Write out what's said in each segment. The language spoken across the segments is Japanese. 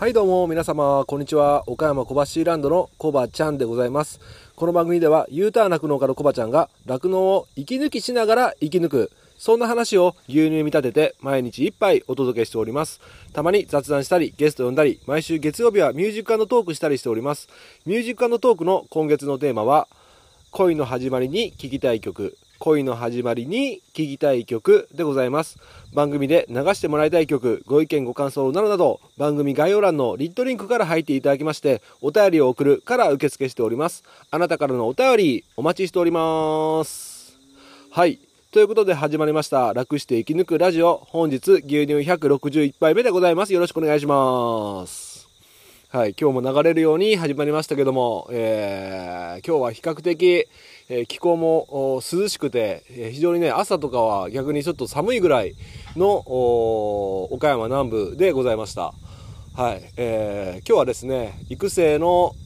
はいどうも皆様こんにちは。岡山小橋ランドのコバちゃんでございます。この番組では U ターン酪農家のコバちゃんが酪農を息抜きしながら生き抜くそんな話を牛乳に見立てて毎日一杯お届けしております。たまに雑談したりゲスト呼んだり毎週月曜日はミュージックトークしたりしております。ミュージックトークの今月のテーマは恋の始まりに聴きたい曲。恋の始まりに聴きたい曲でございます。番組で流してもらいたい曲、ご意見ご感想などなど、番組概要欄のリットリンクから入っていただきまして、お便りを送るから受付しております。あなたからのお便り、お待ちしております。はい。ということで始まりました。楽して生き抜くラジオ。本日、牛乳161杯目でございます。よろしくお願いします。はい。今日も流れるように始まりましたけども、えー、今日は比較的、え気候も涼しくて、え非常にね、朝とかは逆にちょっと寒いぐらいの岡山南部でございました。はい。えー、今日はですね、育成の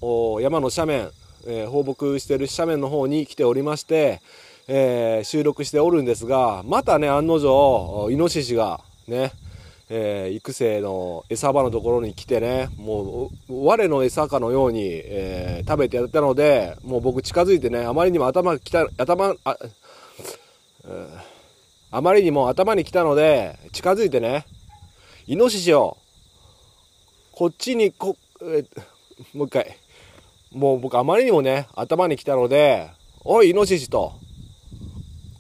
山の斜面、えー、放牧している斜面の方に来ておりまして、えー、収録しておるんですが、またね、案の定、イノシシがね、えー、育成の餌場のところに来てね、もう、我の餌かのように、えー、食べてやったので、もう僕近づいてね、あまりにも頭きた、頭、あ、あまりにも頭に来たので、近づいてね、イノシシを、こっちにこ、えもう一回。もう僕あまりにもね、頭に来たので、おい、イノシシと、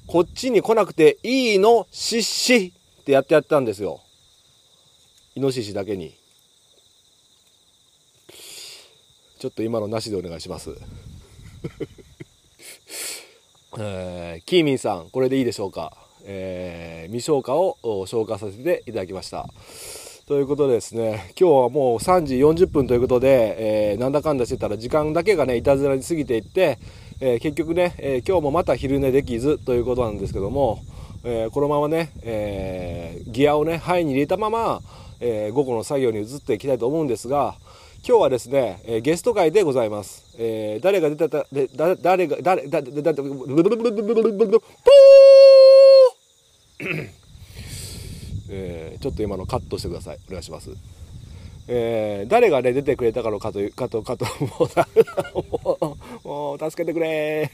こっちに来なくていいの、しっしってやってやったんですよ。イノシシだけに。ちょっと今のなしでお願いします。えー、キーミンさんこれでいいでしょうか、えー、未消化を消化させていただきました。ということでですね今日はもう3時40分ということで、えー、なんだかんだしてたら時間だけがねいたずらに過ぎていって、えー、結局ね、えー、今日もまた昼寝できずということなんですけども、えこのままね、えギアをね肺に入れたままえー、午後の作業に移っていきたいと思うんですが今日はですね、えー、ゲスト会でございます、えー、誰が出たたでだ誰が誰だだだブルブルブルブルブルブルブルえー、ちょっと今のカットしてくださいお願いしますえー、誰がね出てくれたかのかというかとかともうもう助けてくれ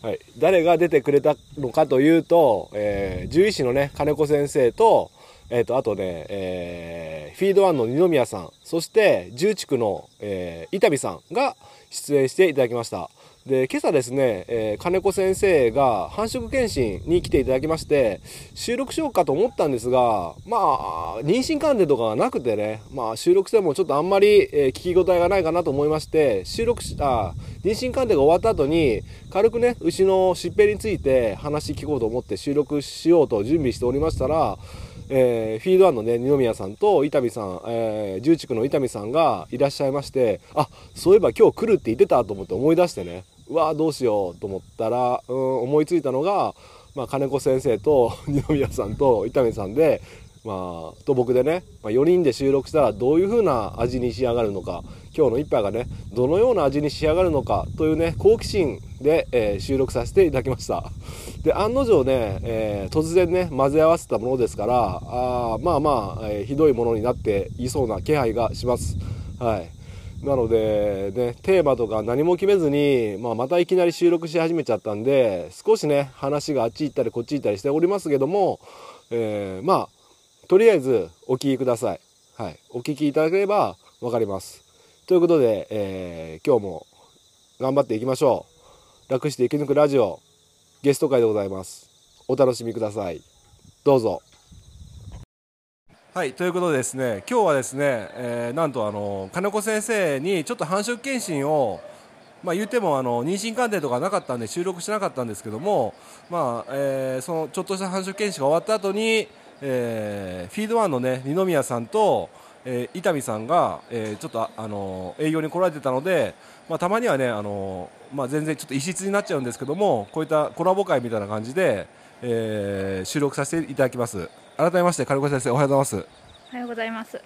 はい、誰が出てくれたのかというと、えー、獣医師のね金子先生と、えっ、と、あとね、えー、フィードワンの二宮さん、そして重地区の、えー、伊丹さんが出演していただきました。で、今朝ですね、えー、金子先生が繁殖検診に来ていただきまして、収録しようかと思ったんですが、まあ、妊娠関連とかがなくてね、まあ、収録してもちょっとあんまり、えー、聞き応えがないかなと思いまして、収録し、あ、妊娠鑑定が終わった後に、軽くね、牛の疾病について話聞こうと思って収録しようと準備しておりましたら、えー、フィードワンのね二宮さんと伊丹さん、えー、重畜の伊丹さんがいらっしゃいましてあそういえば今日来るって言ってたと思って思い出してね。うわどうしようと思ったら、うん、思いついたのが、まあ、金子先生と二宮さんと伊丹さんでまあ、と僕でね、まあ、4人で収録したらどういう風な味に仕上がるのか今日の一杯がねどのような味に仕上がるのかというね好奇心で、えー、収録させていただきました。で案の定ね、えー、突然ね混ぜ合わせたものですからあまあまあ、えー、ひどいものになっていそうな気配がします。はい。なので、ね、テーマとか何も決めずに、まあ、またいきなり収録し始めちゃったんで少しね話があっち行ったりこっち行ったりしておりますけども、えー、まあとりあえずお聞きください。はい。お聞きいただければわかります。ということで、えー、今日も頑張っていきましょう。楽して生き抜くラジオ、ゲスト会でございます。お楽しみください。どうぞ。はい、ということでですね、今日はですね、えー、なんとあの、金子先生にちょっと繁殖検診をまあ、言ってもあの妊娠鑑定とかなかったんで収録しなかったんですけども、まあえー、そのちょっとした繁殖検診が終わった後に、えー、フィードワンのね二宮さんと、えー、伊丹さんが、えー、ちょっとあの営業に来られてたので、まあ、たまにはねあの、まあ、全然ちょっと異質になっちゃうんですけどもこういったコラボ会みたいな感じで、えー、収録させていただきます。改めまして金子先生おはようございます。おはようございます。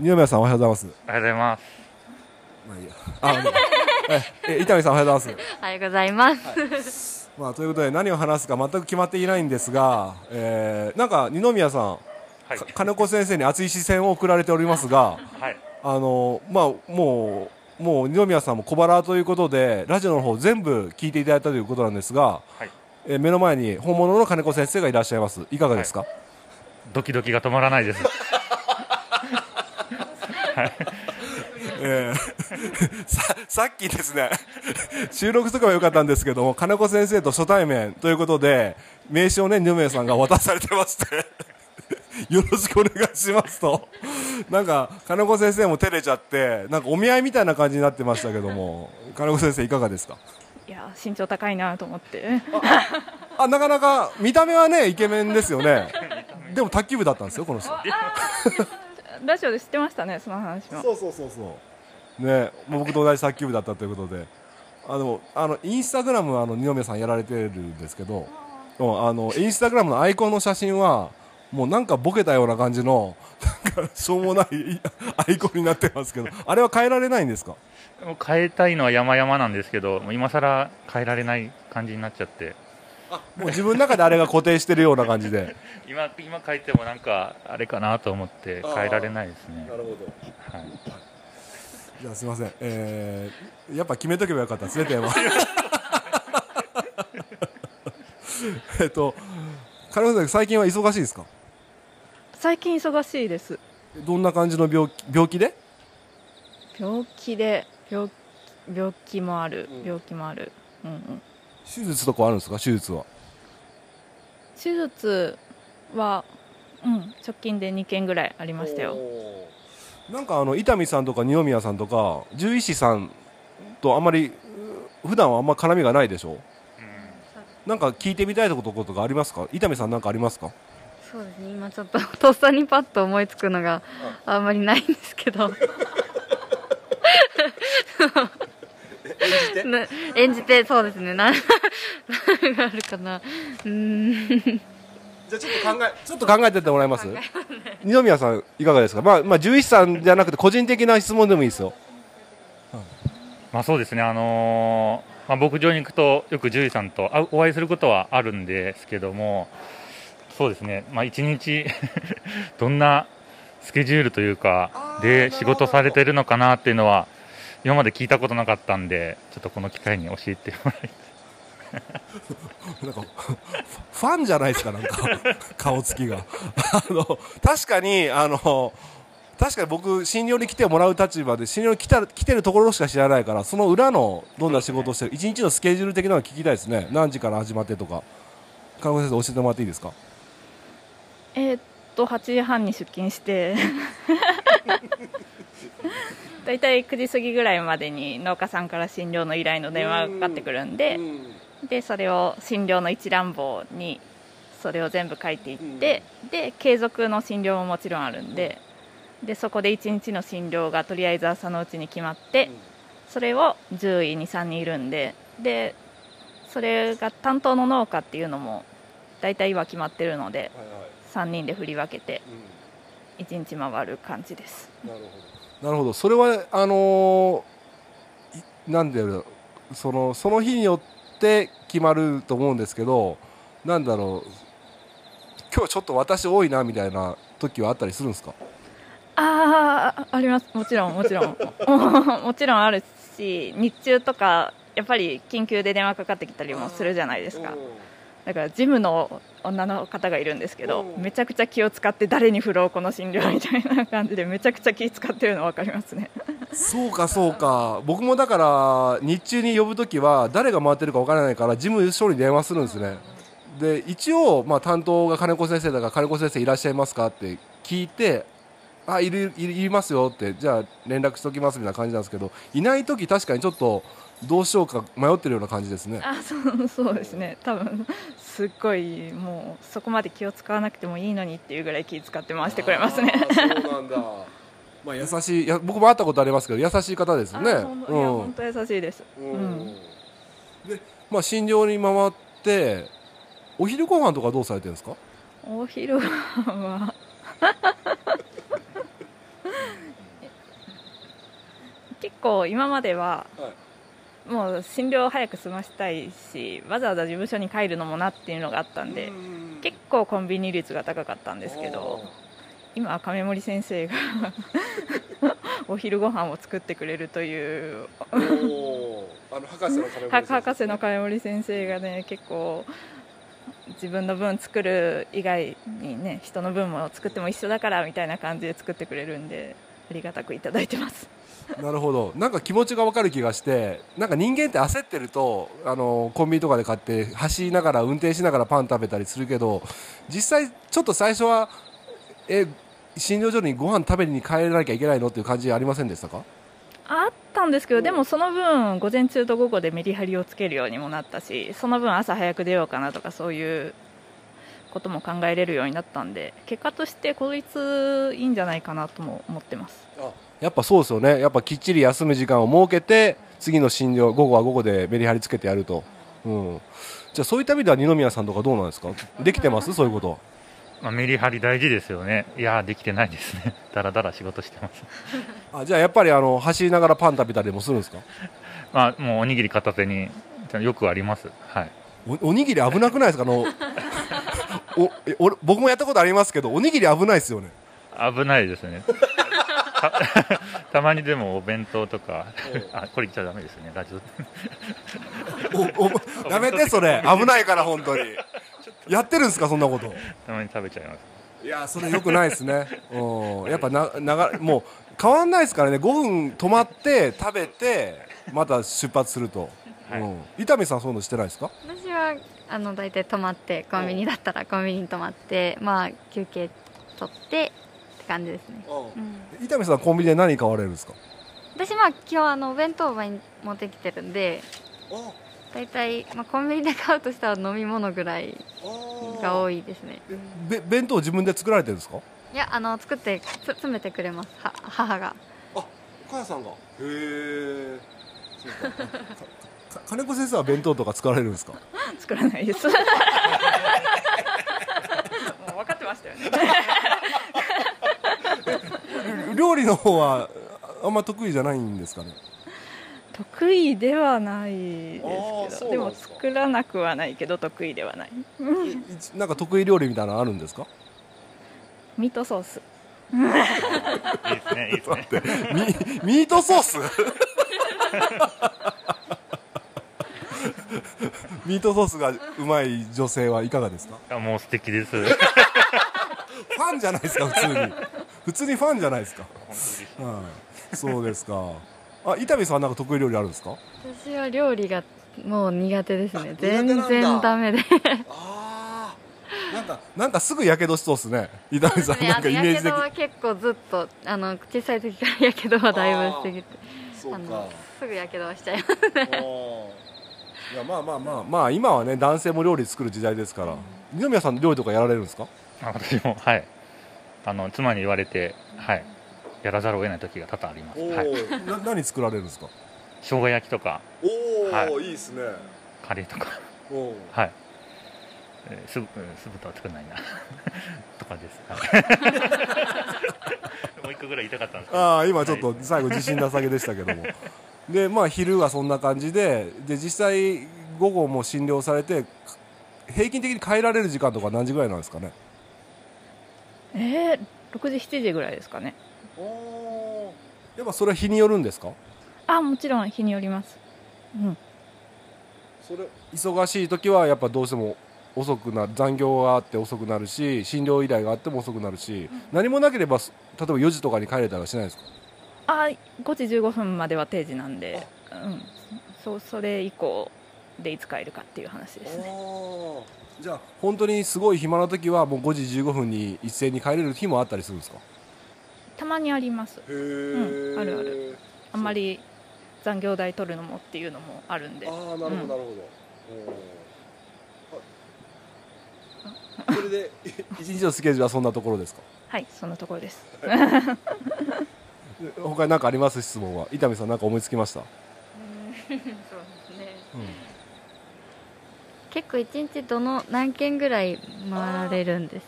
二宮さんおはようございます。おはようございます。まあいいや。あえ伊丹さんおはようございます。おはようございます、はいまあ、ということで何を話すか全く決まっていないんですが、えー、なんか二宮さん、はい、金子先生に熱い視線を送られておりますが、はい、あのまあもうもう二宮さんも小腹ということでラジオの方全部聞いていただいたということなんですが、はい。えー目の前に本物の金子先生がいらっしゃいます。いかがですか、ドキドキが止まらないです。えー ささっきですね収録とかは良かったんですけども金子先生と初対面ということで名刺をね二宮さんが渡されてまして よろしくお願いしますと。なんか金子先生も照れちゃってなんかお見合いみたいな感じになってましたけども金子先生いかがですか？いや身長高いなと思って。あなかなか見た目はねイケメンですよね。でも卓球部だったんですよこの人。ラジオで知ってましたねその話も。そうそうそうそうね僕と同じ卓球部だったということで。あのあのインスタグラムあの二宮さんやられてるんですけどうんあのインスタグラムのアイコンの写真はもうなんかボケたような感じのなんかしょうもないアイコンになってますけどあれは変えられないんですか？もう変えたいのは山々なんですけど、今更変えられない感じになっちゃって、もう自分の中であれが固定してるような感じで。今今変えてもなんかあれかなと思って変えられないですね。るほど。はい。じゃあすみません、えー、やっぱ決めとけばよかったですねテーマ。えっと金子さん最近は忙しいですか？最近忙しいです。どんな感じの病気病気で？病気で病病気もある。うん。病気もある、うんうん、手術とかあるんですか？手術は。手術は、うん、直近で2件ぐらいありましたよなんかあの伊丹さんとか二宮さんとか獣医師さんとあんまりう普段はあんま絡みがないでしょ？なんか聞いてみたいこととかありますか？伊丹さんなんかありますか？そうですね。今ちょっととっさにパッと思いつくのがあんまりないんですけど。な演じてそうですね。な何があるかな。うーん。じゃあちょっと考えちょっと考えてってもらえます二宮さんいかがですか？まあまあ獣医師さんじゃなくて個人的な質問でもいいですよ。まあそうですね、あのーまあ、牧場に行くとよく獣医さんとお会いすることはあるんですけどもそうですね、まあ、一日 どんなスケジュールというかで仕事されてるのかなっていうのは今まで聞いたことなかったんでちょっとこの機会に教えてもらい。なんかフファンじゃないですかなんか 顔つきが。あの確かにあの確かに僕診療に来てもらう立場で診療に来た来てるところしか知らないからその裏のどんな仕事をしてる一日のスケジュール的なのを聞きたいですね。何時から始まってとか。金子先生教えてもらっていいですか？えーっと8時半に出勤して。だいたい9時過ぎぐらいまでに農家さんから診療の依頼の電話がかかってくるんででそれを診療の一覧簿にそれを全部書いていって、で継続の診療ももちろんあるんででそこで1日の診療がとりあえず朝のうちに決まって、それを獣医23人いるんででそれが担当の農家っていうのも大体は決まってるので3人で振り分けて1日回る感じです。なるほど。それはあのーいなんだろう。そのその日によって決まると思うんですけどなんだろう今日ちょっと私多いなみたいな時はあったりするんですか？あああります。もちろんもちろん。もちろんあるし日中とかやっぱり緊急で電話かかってきたりもするじゃないですか。だからジムの女の方がいるんですけどめちゃくちゃ気を使って誰に振ろうこの診療みたいな感じでめちゃくちゃ気使ってるの分かりますねそうかそうか。僕もだから日中に呼ぶ時は誰が回ってるかわからないから事務所に電話するんですね。で一応、まあ、担当が金子先生だから金子先生いらっしゃいますかって聞いてあいるいるいりますよってじゃあ連絡しておきますみたいな感じなんですけどいない時確かにちょっとどうしようか迷ってるような感じですね。あそうそうですね。多分すっごいもうそこまで気を使わなくてもいいのにっていうぐらい気使って回してくれますね。そうなんだまあ優しいいや僕も会ったことありますけど優しい方ですよね本当優しいです、うん。でまあ診療に回ってお昼ご飯とかどうされてるんですか？お昼は。結構今まではもう診療を早く済ましたいしわざわざ事務所に帰るのもなっていうのがあったんで結構コンビニ率が高かったんですけど今は亀森先生が お昼ご飯を作ってくれるというあの博士の金森先生。博士の金森先生がね結構自分の分作る以外にね人の分も作っても一緒だからみたいな感じで作ってくれるんでありがたくいただいてます。なるほど。なんか気持ちがわかる気がしてなんか人間って焦ってるとあのコンビニとかで買って走りながら運転しながらパン食べたりするけど実際ちょっと最初はえ診療所にご飯食べに帰らなきゃいけないのっていう感じありませんでしたか？あったんですけどでもその分午前中と午後でメリハリをつけるようにもなったしその分朝早く出ようかなとかそういうことも考えれるようになったんで結果として効率いいんじゃないかなとも思ってます。やっぱそうですよねやっぱきっちり休む時間を設けて次の診療午後は午後でメリハリつけてやると、うん、じゃあそういった意味では二宮さんとかどうなんですか？できてます？そういうことまあ、メリハリ大事ですよね。いやーできてないですね。だらだら仕事してます。あじゃあやっぱりあの走りながらパン食べたりもするんですか？まあもうおにぎり片手によくあります。はい。おおにぎり危なくないですか？あの おえ俺僕もやったことありますけどおにぎり危ないですよね。危ないですね。たたまにでもお弁当とかあこれ言っちゃダメですね。ラジオおおやめてそれ。危ないから本当にやってるんですかそんなこと？たまに食べちゃいます。いやそれよくないですね。うん。やっぱな長もう変わんないですからね。5分止まって食べてまた出発すると、はい。うん、伊丹さんそういうのしてないですか？私はあの大体泊まってコンビニだったらコンビニに泊まってまあ休憩取ってって感じですね、うん、伊丹さんコンビニで何買われるんですか？私まあ今日あのお弁当を持ってきてるんで大体、まあ、コンビニで買うとしたら飲み物ぐらいが多いですね。べ弁当自分で作られてるんですか？いやあの作ってつ詰めてくれます。は母が。あお母さんが。へえそうか。か か金子先生は弁当とか作られるんですか？作らないです。もう分かってましたよね。料理の方はあんま得意じゃないんですかね？得意ではないですけどでも作らなくはないけど得意ではない。いなんか得意料理みたいなのあるんですか？ミートソース。いいですねいいですね。ミ ミートソース？ミートソースがうまい女性はいかがですか？いやもう素敵です。ファンじゃないですか普通に。普通にファンじゃないですか、はい、そうですかあ伊丹さんはなんか得意料理あるんですか？私は料理がもう苦手ですね。全だ。然ダメで。ああなんかなんかすぐやけどしそうですね。伊丹さんなんかイメージ的やけどは結構ずっとあの小さい時からやけどはだいぶしてきて。あのすぐやけどはしちゃいますいやまあまあまあ。まあ今はね男性も料理作る時代ですから。二宮さん料理とかやられるんですか？あ私もはい。あの妻に言われてはいやらざるを得ない時が多々あります、はい、おな何作られるんですか？生姜焼きとか。おはい。いいですね。カレーとか。おはい、えー、酢豚は作らないな。とかです、はい、もう一個ぐらい言いたかったんですけど。ああ今ちょっとはい最後自信なさげでしたけども。でまあ昼はそんな感じでで実際午後も診療されて平均的に帰られる時間とか何時ぐらいなんですかね？えー、6時7時ぐらいですかねやっぱそれは日によるんですか？あもちろん日によります。うん。それ忙しい時はやっぱどうしても遅くなる残業があって遅くなるし診療依頼があっても遅くなるし、何もなければす例えば4時とかに帰れたらしないですか？あ5時15分までは定時なんで、うん、そうそれ以降でいつ帰るかっていう話ですね。じゃあ本当にすごい暇な時はもう5時15分に一斉に帰れる日もあったりするんですか？たまにあります。へえ、うんあるある。あんまり残業代取るのもっていうのもあるんで。ああなるほどなるほど、それで 一日のスケジュールはそんなところですか？はいそんなところです。他に何かあります？質問は？伊丹さん何か思いつきました、そうですね。結構一日どの何件ぐらい回られるんです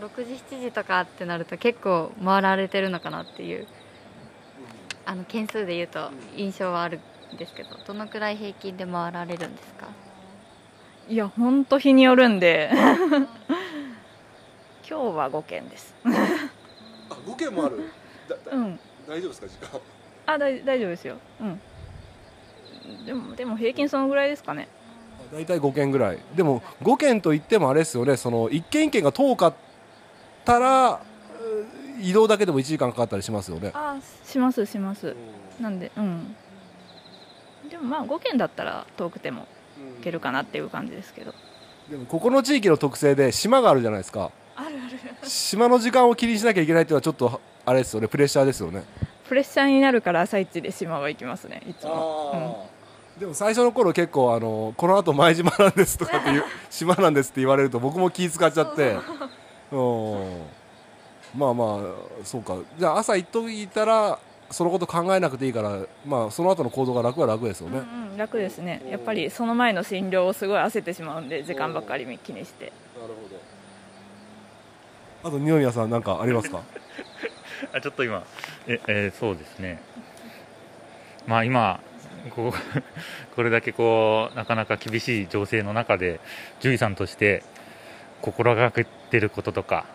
6時7時とかってなると結構回られてるのかなっていうあの件数で言うと印象はあるんですけどどのくらい平均で回られるんですか？いや本当日によるんで。今日は5件です。あ5件もある。だうん。大丈夫ですか時間？あ大大丈夫ですよ。うん。でもでも平均そのぐらいですかね。大体5件ぐらい。でも5件といってもあれですよね。その1件1件が遠かったらうん移動だけでも1時間かかったりしますよね。あしますします。なんでうん。でもまあ5件だったら遠くても行けるかなっていう感じですけど。でもここの地域の特性で島があるじゃないですか。あるある。島の時間を気にしなきゃいけないっていうのはちょっとあれですよね。プレッシャーですよね。プレッシャーになるから朝一で島は行きますねいつも、でも最初の頃結構あのこの後前島なんですとかっていう 島なんですって言われると僕も気使っちゃって。うんまあまあそうか。じゃあ朝行っといたらそのこと考えなくていいからまあその後の行動が楽は楽ですようんね、うんうん、楽ですね。やっぱりその前の診療をすごい焦ってしまうんで時間ばっかり気にして。なるほど。あと二宮さん何かありますか？あちょっと今え、えーそうですね。まあ今こうこれだけこうなかなか厳しい情勢の中で獣医さんとして心がけてることとか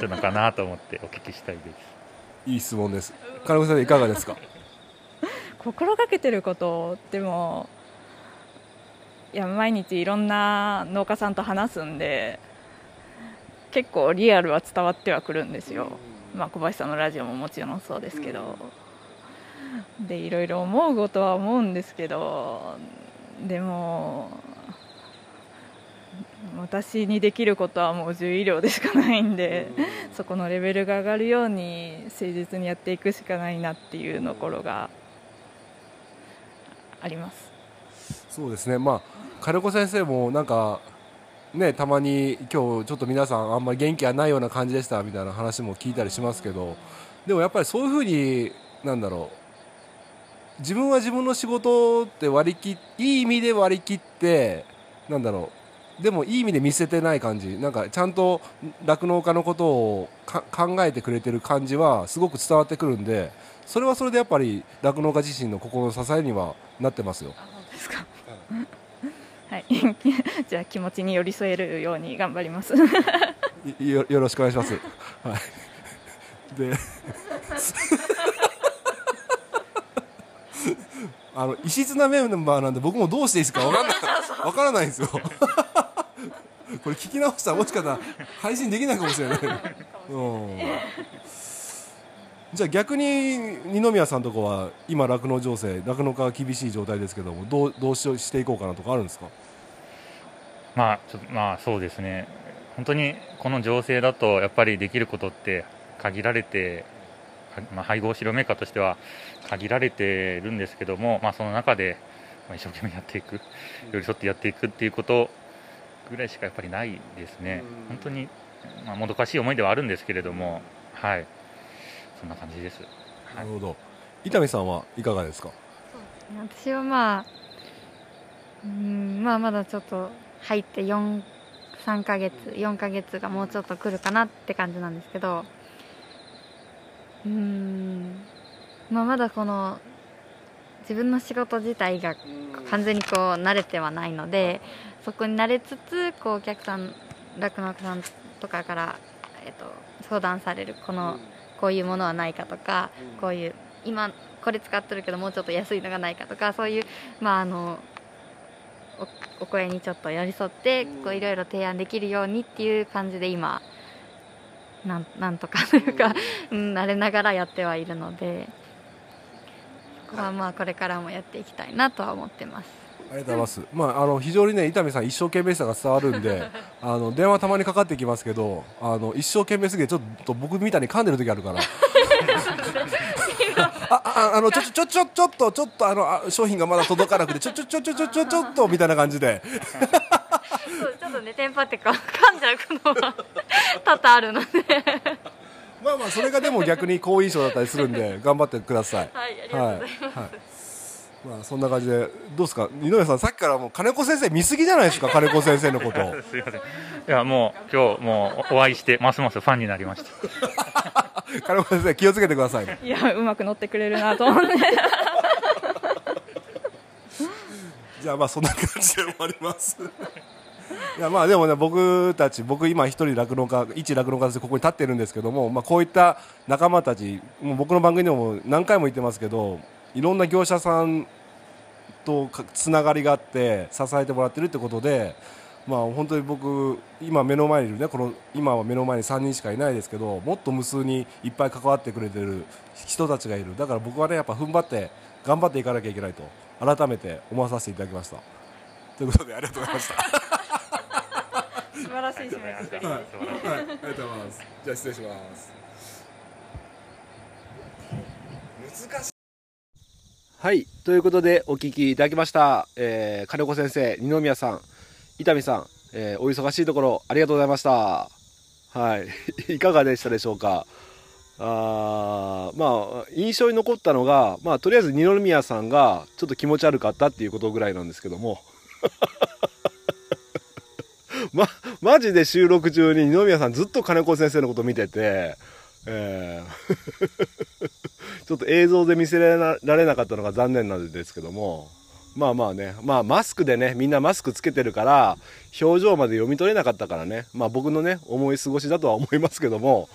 のかなと思ってお聞きしたいです。いい質問です。金子さんいかがですか？心がけてることでもいや毎日いろんな農家さんと話すんで結構リアルは伝わってはくるんですよ、まあ、小林さんのラジオももちろんそうですけど、でいろいろ思うことは思うんですけどでも私にできることはもう獣医療でしかないんで、そこのレベルが上がるように誠実にやっていくしかないなっていうところがあります。そうですね。まあ金子先生もなんかねたまに今日ちょっと皆さんあんまり元気がないような感じでしたみたいな話も聞いたりしますけどでもやっぱりそういうふうになんだろう。自分は自分の仕事って割り切いい意味で割り切ってなんだろうでもいい意味で見せてない感じなんかちゃんと酪農家のことをか考えてくれてる感じはすごく伝わってくるんでそれはそれでやっぱり酪農家自身の心の支えにはなってますよ。ですか？はい、じゃあ気持ちに寄り添えるように頑張ります。い よよろしくお願いします。はい。で、あの異質なメンバーなんで僕もどうしていいですか？わかんないわからないんですよ。これ聞き直したらもしかしたら配信できないかもしれない。うん。じゃあ逆に二宮さんとこは今酪農情勢酪農家が厳しい状態ですけどもどうどうししていこうかなとかあるんですか？まあちょっとまあそうですね本当にこの情勢だとやっぱりできることって限られて、まあ、配合白メーカーとしては限られてるんですけども、まあ、その中でまあ一生懸命やっていく寄り添ってやっていくっていうことぐらいしかやっぱりないですね本当に、まあ、もどかしい思いではあるんですけれどもはいそんな感じです。なるほど。伊丹さんはいかがですか？私はまあうんまあまだちょっと入って4 3ヶ月4ヶ月がもうちょっと来るかなって感じなんですけどうーん、まあ、まだこの自分の仕事自体が完全にこう慣れてはないのでそこに慣れつつこうお客さん酪農家さんとかから、えっと、相談されるこのこういうものはないかとかこういう今これ使ってるけどもうちょっと安いのがないかとかそういうまああのおお声にちょっと寄り添ってこういろいろ提案できるようにっていう感じで今なんなんとかというか、うん、慣れながらやってはいるのでそこはまあこれからもやっていきたいなとは思ってます。ありがとうございます。まあ、あの非常にね、伊丹さん一生懸命さが伝わるんで、あの電話たまにかかってきますけど、あの一生懸命すぎてちょっと僕みたいに噛んでる時あるから。あ、あ、あのちょちょちょちょっとちょっとあのあ商品がまだ届かなくてちょちょちょちょちょちょちょっとみたいな感じで。そうちょっとねテンパってこう噛んじゃうことは多々あるのでまあまあそれがでも逆に好印象だったりするんで頑張ってください。はいありがとうございます、はい。まあそんな感じでどうですか？二宮さんさっきからもう金子先生見すぎじゃないですか？金子先生のこと。すいませんいやもう今日もうお会いしてますますファンになりました 金子先生気をつけてくださいね。いやうまく乗ってくれるなと思ってじゃあまあそんな感じで終わります。いやまあでもね僕たち僕今一人酪農家一酪農家としてここに立ってるんですけども、まあ、こういった仲間たちもう僕の番組でも何回も言ってますけどいろんな業者さんとかつながりがあって支えてもらってるってことで、まあ、本当に僕今目の前にいるねこの今は目の前に3人しかいないですけどもっと無数にいっぱい関わってくれてる人たちがいるだから僕はねやっぱ踏ん張って頑張っていかなきゃいけないと改めて思わさせていただきましたということでありがとうございました。素晴らしい締めくくりはい、はい、ありがとうございます。じゃあ失礼します。難しい。はい、ということでお聞きいただきました。えー、金子先生、二宮さん、伊丹さん、えーお忙しいところありがとうございました。はい、いかがでしたでしょうか？あまあ印象に残ったのが、まあ、とりあえず二宮さんがちょっと気持ち悪かったっていうことぐらいなんですけども まマジで収録中に二宮さんずっと金子先生のこと見てて、えーちょっと映像で見せられなかったのが残念なんですけどもまあまあねまあマスクでねみんなマスクつけてるから表情まで読み取れなかったからねまあ僕のね思い過ごしだとは思いますけども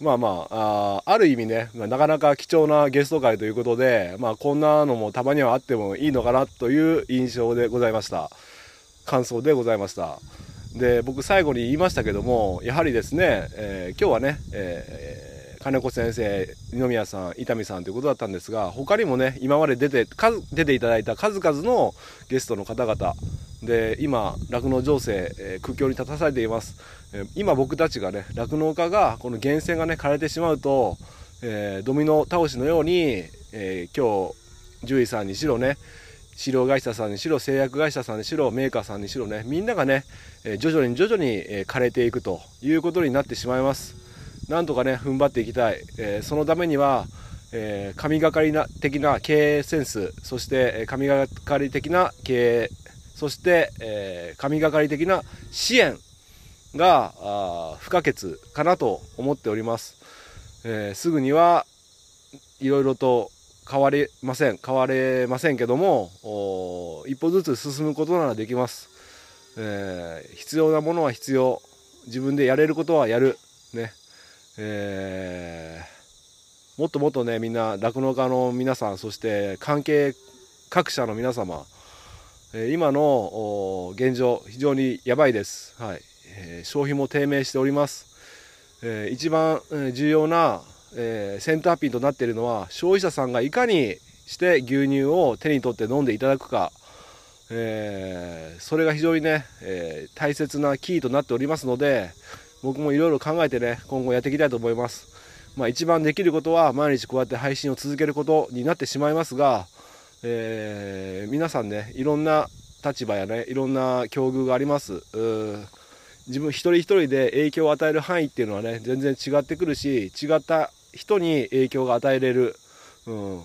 まあまあ、あある意味ね、まあなかなか貴重なゲスト会ということで、まあこんなのもたまにはあってもいいのかなという印象でございました。感想でございました。で、僕最後に言いましたけども、やはりですね、えー今日はね、えー金子先生、二宮さん、伊丹さんということだったんですが、他にもね、今まで出て、数出ていただいた数々のゲストの方々、で、今、酪農情勢、えー苦境に立たされています。えー今僕たちがね、酪農家が、この源泉がね、枯れてしまうと、えードミノ倒しのように、えー今日、獣医さんにしろね、飼料会社さんにしろ製薬会社さんにしろメーカーさんにしろねみんながね、えー徐々に徐々に、枯れていくということになってしまいますなんとかね踏ん張っていきたい、えーそのためには、えー神がかりな的な経営センスそしてえ神がかり的な経営そして、えー神がかり的な支援があ不可欠かなと思っております、えーすぐにはいろいろと変われません。変われませんけども一歩ずつ進むことならできます、えー必要なものは必要。自分でやれることはやる。ね。えーもっともっとねみんな酪農家の皆さんそして関係各社の皆様、えー今の現状非常にやばいです、はい。えー消費も低迷しております、えー一番重要な、えーセンターピンとなっているのは消費者さんがいかにして牛乳を手に取って飲んでいただくか、えーそれが非常にね、えー大切なキーとなっておりますので僕もいろいろ考えてね今後やっていきたいと思います。まあ一番できることは毎日こうやって配信を続けることになってしまいますが、えー皆さんねいろんな立場やねいろんな境遇があります。自分一人一人で影響を与える範囲っていうのはね全然違ってくるし違った人に影響が与えれる、うん、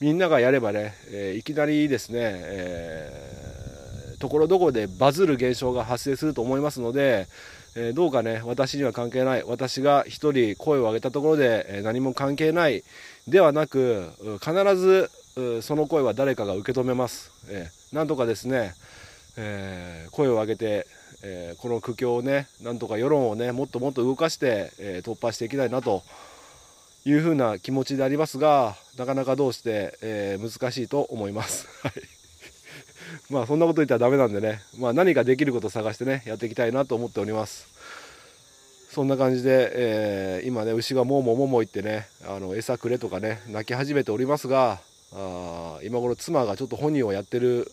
みんながやればね、えーいきなりですね、えーところどころでバズる現象が発生すると思いますので、えどうかね私には関係ない。私が一人声を上げたところで、え何も関係ない。ではなく必ずその声は誰かが受け止めます、えーなんとかですね、えー声を上げて、えーこの苦境をねなんとか世論をねもっともっと動かして、え突破していきたいなというふうな気持ちでありますがなかなかどうして、え難しいと思います。はい。まあそんなこと言ったらダメなんでね、まあ、何かできることを探してねやっていきたいなと思っております。そんな感じで、えー今ね牛がもうもうもうもう言ってねあの餌くれとかね泣き始めておりますがあー今頃妻がちょっと本人をやってる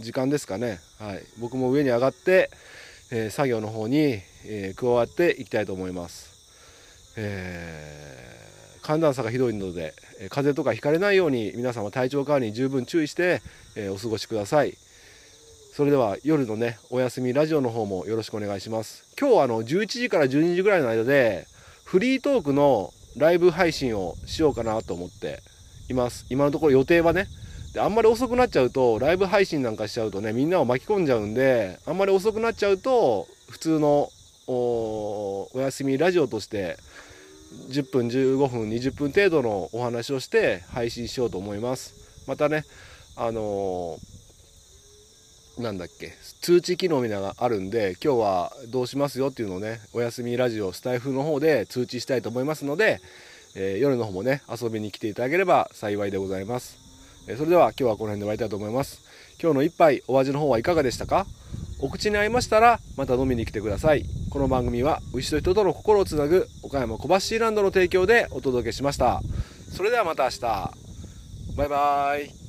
時間ですかね、はい、僕も上に上がって、えー作業の方に、えー加わっていきたいと思います、えー寒暖差がひどいので、えー風邪とかひかれないように皆様体調管理に十分注意して、えーお過ごしください。それでは夜のねお休みラジオの方もよろしくお願いします。今日はあの11時から12時ぐらいの間でフリートークのライブ配信をしようかなと思っています。今のところ予定はねであんまり遅くなっちゃうとライブ配信なんかしちゃうとねみんなを巻き込んじゃうんであんまり遅くなっちゃうと普通のおお休みラジオとして10分15分20分程度のお話をして配信しようと思います。またねあのーなんだっけ通知機能みたいなのがあるんで今日はどうしますよっていうのをねお休みラジオスタイフの方で通知したいと思いますので、えー夜の方もね遊びに来ていただければ幸いでございます、えーそれでは今日はこの辺で終わりたいと思います。今日の一杯お味の方はいかがでしたか？お口に合いましたらまた飲みに来てください。この番組は牛と人との心をつなぐ岡山小橋ランドの提供でお届けしました。それではまた明日。バイバイ。